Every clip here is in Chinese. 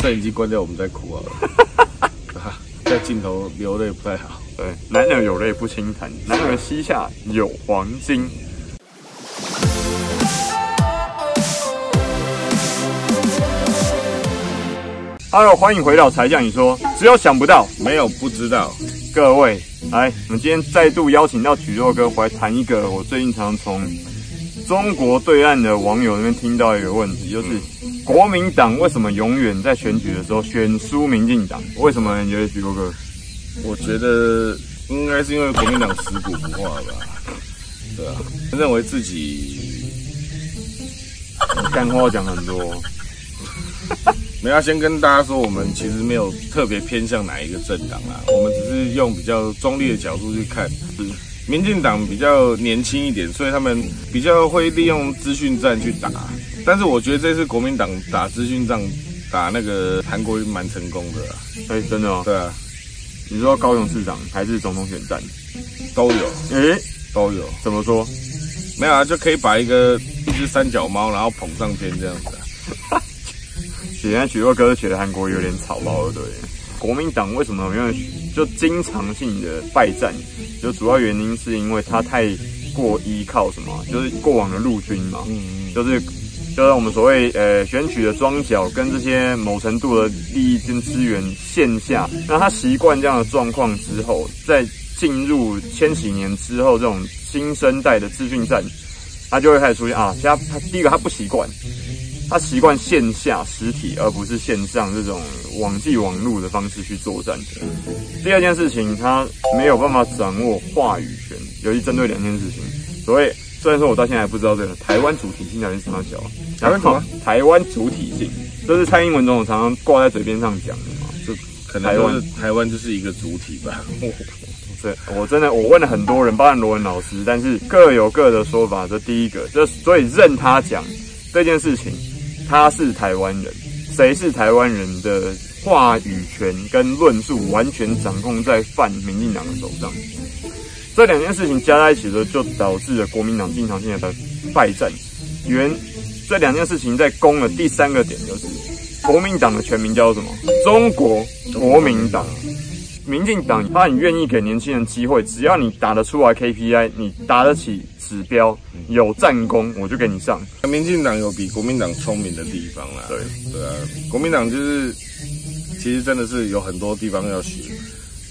摄影机关掉，我们再哭好了。在镜头流泪不太好。对，男儿有泪不轻弹，男儿膝下有黄金。Hello，欢迎回到柴 Sean 你说，只有想不到，没有不知道。各位，来，我们今天再度邀请到曲若哥回来谈一个我最近常从中国对岸的网友那边听到一个问题，就是国民党为什么永远在选举的时候选输民进党？为什么？你觉得蒟蒻哥？我觉得应该是因为国民党食古不化吧，对啊，认为自己干话讲很多。没要先跟大家说，我们其实没有特别偏向哪一个政党啦，我们只是用比较中立的角度去看。是民进党比较年轻一点，所以他们比较会利用资讯战去打。但是我觉得这次国民党打资讯战，打那个韩国瑜蛮成功的。哎，真的哦。对啊。你说高雄市长还是总统选战都有，诶，都有。怎么说？没有啊，就可以把一个一只三脚猫，然后捧上天这样子。现在蒟蒻哥写的韩国有点草包了，对。国民党为什么因为就经常性的败战？就主要原因是因为他太过依靠什么？就是过往的陆军嘛，嗯，就是。就是我们所谓呃选取的桩脚跟这些某程度的利益跟资源线下，那他习惯这样的状况之后，在进入千禧年之后这种新生代的资讯战，他就会开始出现啊，他他第一个他不习惯，他习惯线下实体而不是线上这种网际网络的方式去作战。第二件事情，他没有办法掌握话语权，尤其针对两件事情，所谓。虽然说我到现在还不知道这个台湾主体性到底是什么小，台湾什么？台湾主体性，这是蔡英文总统常常挂在嘴边上讲的嘛？就可能就是台湾就是一个主体吧。对，我真的我问了很多人，包括罗文老师，但是各有各的说法。这第一个，这所以任他讲这件事情，他是台湾人，谁是台湾人的话语权跟论述，完全掌控在泛民进党的手上。这两件事情加在一起的，就导致了国民党经常性的败战。原这两件事情在攻的第三个点就是，国民党的全名叫什么？中国国民党。民进党他很愿意给年轻人机会，只要你打得出来 KPI，你打得起指标，有战功，我就给你上。民进党有比国民党聪明的地方啦。对对啊，国民党就是其实真的是有很多地方要学。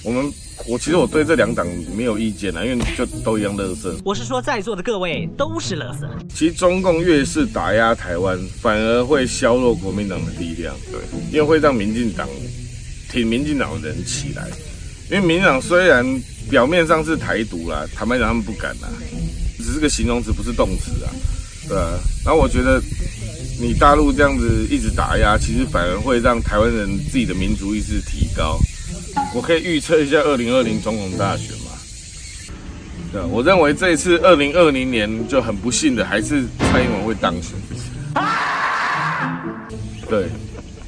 我们。我其实我对这两党没有意见啦，因为就都一样乐色。我是说，在座的各位都是乐色。其实中共越是打压台湾，反而会削弱国民党的力量，对，因为会让民进党挺民进党的人起来。因为民进党虽然表面上是台独啦，坦白讲他们不敢啦，只是个形容词，不是动词啊，对啊。然后我觉得你大陆这样子一直打压，其实反而会让台湾人自己的民族意识提高。我可以预测一下二零二零总统大选嘛？对，我认为这一次二零二零年就很不幸的，还是蔡英文会当选。对，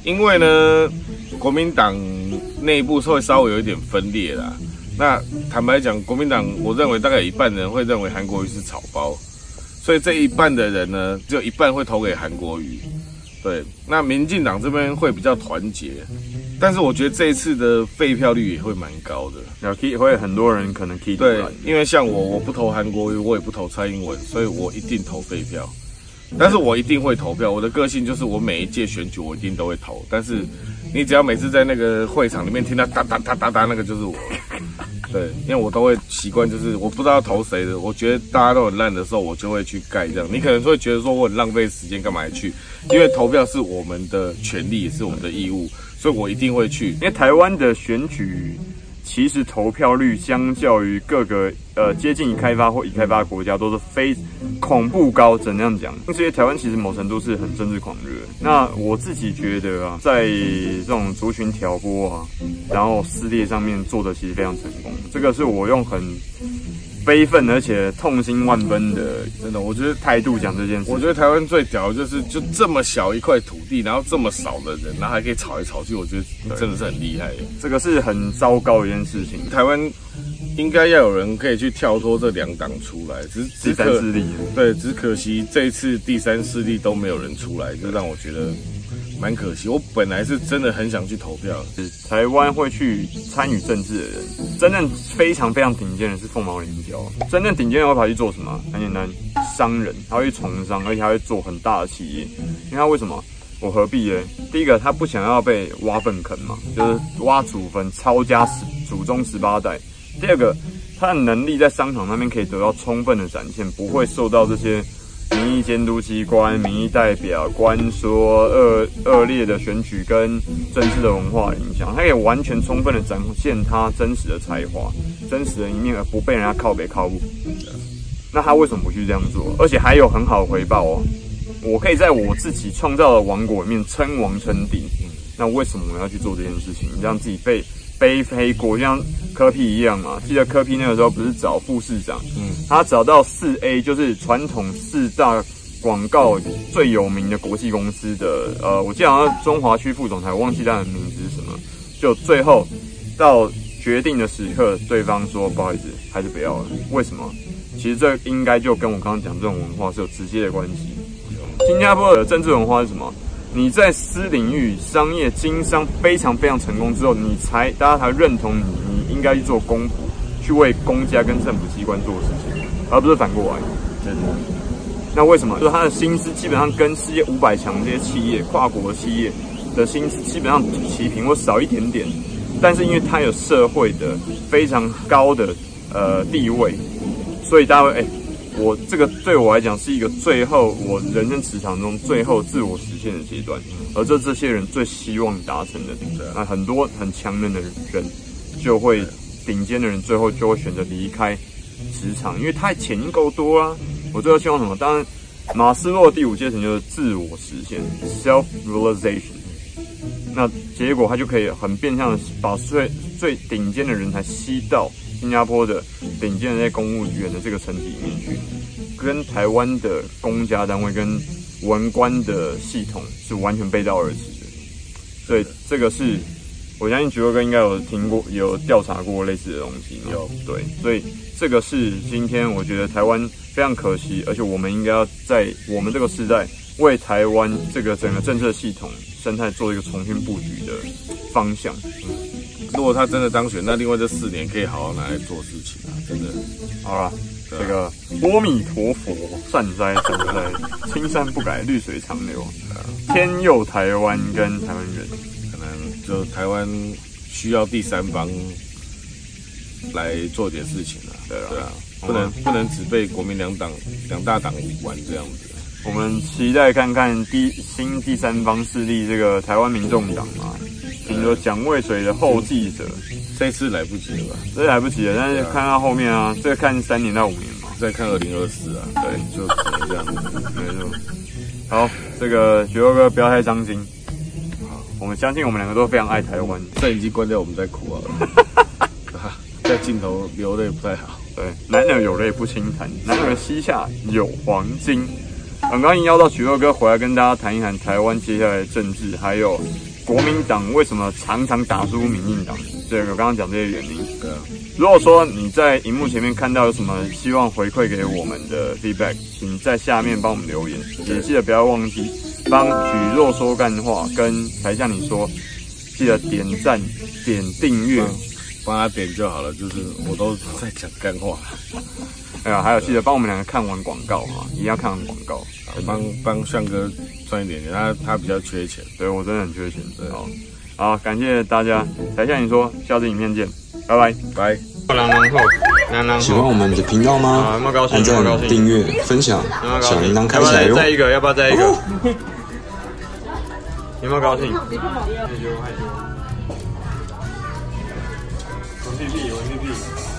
因为呢，国民党内部是会稍微有一点分裂啦。那坦白讲，国民党我认为大概有一半人会认为韩国瑜是草包，所以这一半的人呢，只有一半会投给韩国瑜。对，那民进党这边会比较团结。但是我觉得这一次的废票率也会蛮高的，然后会很多人可能 key 对，因为像我，我不投韩国瑜，我也不投蔡英文，所以我一定投废票。但是我一定会投票，我的个性就是我每一届选举我一定都会投。但是你只要每次在那个会场里面听到哒哒哒哒哒，那个就是我。对，因为我都会习惯，就是我不知道投谁的，我觉得大家都很烂的时候，我就会去盖这样。你可能会觉得说我很浪费时间，干嘛去？因为投票是我们的权利，也是我们的义务。所以我一定会去，因为台湾的选举其实投票率相较于各个呃接近已开发或已开发国家都是非恐怖高，怎样讲？这些台湾其实某程度是很政治狂热。那我自己觉得啊，在这种族群挑拨啊，然后撕裂上面做的其实非常成功，这个是我用很。悲愤而且痛心万分的，真的，我觉得态度讲这件事，我觉得台湾最屌的就是就这么小一块土地，然后这么少的人，然后还可以吵来吵去，我觉得真的是很厉害。这个是很糟糕的一件事情。台湾应该要有人可以去跳脱这两党出来，只是第三势力，对，只可惜这一次第三势力都没有人出来，就让我觉得蛮可惜。我本来是真的很想去投票。是台湾会去参与政治的人，真正非常非常顶尖的是凤毛麟角。真正顶尖的人会跑去做什么？很简单，商人，他会去从商，而且他会做很大的企业。你看为什么？我何必呢？第一个，他不想要被挖粪坑嘛，就是挖祖坟、抄家十祖宗十八代。第二个，他的能力在商场那边可以得到充分的展现，不会受到这些民意监督机关、民意代表、官说恶恶劣的选举跟政治的文化影响。他可以完全充分的展现他真实的才华、真实的一面，而不被人家靠北靠母。那他为什么不去这样做？而且还有很好的回报哦。我可以在我自己创造的王国里面称王称帝，那为什么我要去做这件事情？让自己被背黑锅，就像柯 P 一样嘛？记得柯 P 那个时候不是找副市长，嗯，他找到四 A，就是传统四大广告最有名的国际公司的，呃，我记得好像中华区副总裁，我忘记他的名字是什么。就最后到决定的时刻，对方说不好意思，还是不要了。为什么？其实这应该就跟我刚刚讲这种文化是有直接的关系。新加坡的政治文化是什么？你在私领域商业经商非常非常成功之后，你才大家才认同你，你应该去做公仆，去为公家跟政府机关做事情，而不是反过来。真的。那为什么？就是他的薪资基本上跟世界五百强这些企业、跨国企业的薪资基本上齐平或少一点点，但是因为他有社会的非常高的呃地位，所以大家会哎。欸我这个对我来讲是一个最后我人生职场中最后自我实现的阶段，而这这些人最希望达成的。那很多很强人的人就会顶尖的人最后就会选择离开职场，因为他钱够多啊。我最后希望什么？当然，马斯洛第五阶层就是自我实现 （self realization）。那结果他就可以很变相的把最最顶尖的人才吸到。新加坡的顶尖的那些公务员的这个层级里面去，跟台湾的公家单位跟文官的系统是完全背道而驰的。所以这个是我相信菊哥哥应该有听过、有调查过类似的东西。有对，所以这个是今天我觉得台湾非常可惜，而且我们应该要在我们这个时代为台湾这个整个政策系统生态做一个重新布局的方向。如果他真的当选，那另外这四年可以好好拿来做事情啊！真的，好了，这个阿弥陀佛，善哉善哉，青山不改，绿水长流，天佑台湾跟台湾人，可能就台湾需要第三方来做点事情了。对啊，对啊，不能不能只被国民两党两大党玩这样子。我们期待看看第新第三方势力这个台湾民众党啊。比如说蒋渭水的后继者，这次来不及了吧？这来不及了，但是看到后面啊，这个看三年到五年嘛，再看二零二四啊，对，就只能这样子，没错。好，这个雪哥哥不要太伤心。好，我们相信我们两个都非常爱台湾。摄影机关掉，我们再哭啊。在镜头流泪不太好。对，男儿有泪不轻弹，男儿膝下有黄金。很高兴邀到许若哥回来跟大家谈一谈台湾接下来的政治，还有。国民党为什么常常打输民进党？这个刚刚讲这些原因。如果说你在荧幕前面看到有什么希望回馈给我们的 feedback，请在下面帮我们留言。也记得不要忘记帮许若说干话跟台下你说，记得点赞、点订阅，帮他点就好了。就是我都在讲干话。哎呀，还有记得帮我们两个看完广告哈，一定要看完广告。帮帮向哥赚一点钱，他他比较缺钱，对，我真的很缺钱。对，好，好，感谢大家。台下你说，下次影片见，拜拜拜。喜欢我们的频道吗？按赞、订阅、分享，小铃铛开起来哟。再一个，要不要再一个？有没有高兴？高兴